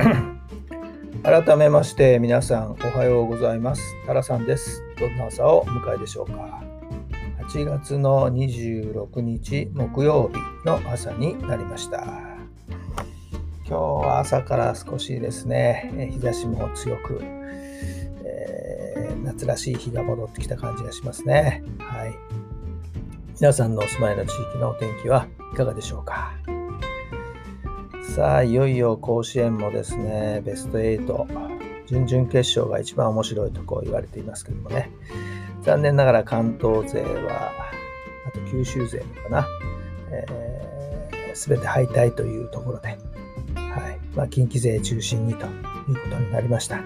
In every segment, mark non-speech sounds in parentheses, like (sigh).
(clears throat) 改めまして皆さんおはようございます。タラさんです。どんな朝をお迎えでしょうか。8月の26日木曜日の朝になりました。今日は朝から少しですね日差しも強く、えー、夏らしい日が戻ってきた感じがしますね。はい。皆さんのお住まいの地域のお天気はいかがでしょうか。さあ、いよいよ甲子園もですね、ベスト8、準々決勝が一番面白いとこう言われていますけどもね、残念ながら関東勢は、あと九州勢かな、す、え、べ、て敗退というところで、はい。まあ、近畿勢中心にということになりました。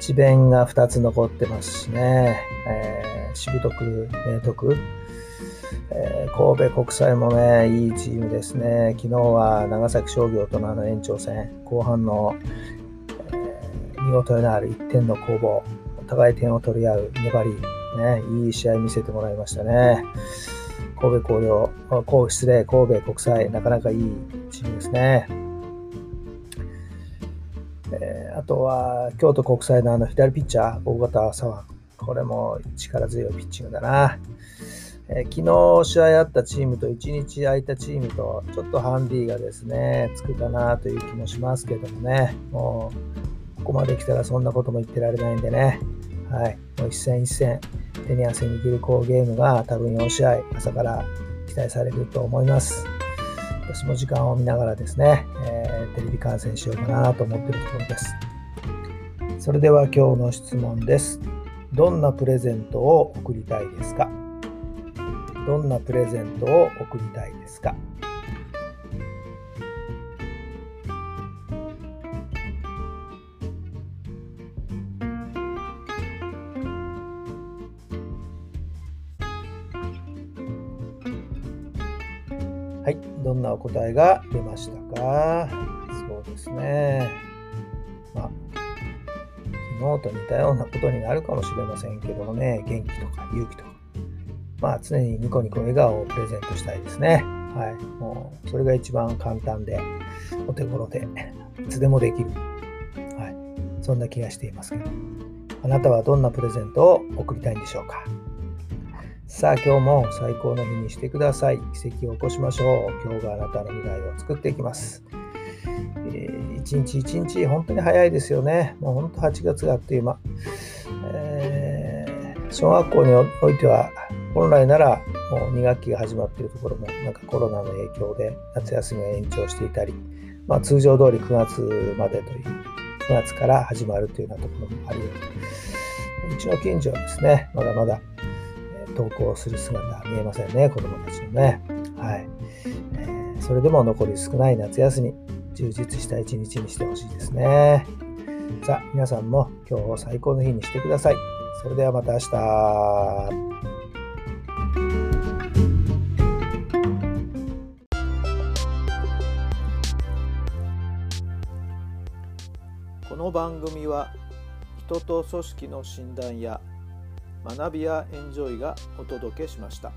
智弁が2つ残ってますしね、えー、しぶとく、明徳、えー、神戸国際もね、いいチームですね。昨日は長崎商業とのあの延長戦、後半の、えー、見事なある1点の攻防、お互い点を取り合う粘り、ね、いい試合見せてもらいましたね。神戸広陵、神戸失礼、神戸国際、なかなかいいチームですね。えー、あとは、京都国際のあの左ピッチャー、大型左腕。これも力強いピッチングだな。えー、昨日試合あったチームと1日空いたチームとちょっとハンディがですねつくかなという気もしますけどもねもうここまで来たらそんなことも言ってられないんでねはいもう一戦一戦手に汗握るこうゲームが多分4試合朝から期待されると思います私も時間を見ながらですね、えー、テレビ観戦しようかなと思っているところです。それでは今日の質問です。どんなプレゼントを贈りたいですか？どんなプレゼントを贈りたいですか？はい、どんなお答えが出ましたか？そうですね。まあ、昨日と似たようなことになるかもしれませんけどもね、元気とか勇気とかまあ、常にニコニコ笑顔をプレゼントしたいですね。はい。もう、それが一番簡単で、お手頃で、いつでもできる。はい。そんな気がしていますけど。あなたはどんなプレゼントを送りたいんでしょうか？さあ、今日も最高の日にしてください。奇跡を起こしましょう。今日があなたの未来を作っていきます。えー、一日一日、本当に早いですよね。もう本当8月があっという間。えー、小学校においては、本来ならもう2学期が始まっているところもなんかコロナの影響で夏休みを延長していたり、まあ、通常通り9月までという9月から始まるというようなところもありうちの近所はですねまだまだ登校する姿は見えませんね。子どもたちのね。はい、えー、それでも残り少ない夏休み充実した一日にしてほしいですね。さあ皆さんも今日を最高の日にしてください。それではまた明日。この番組は人と組織の診断や学びやエンジョイがお届けしました。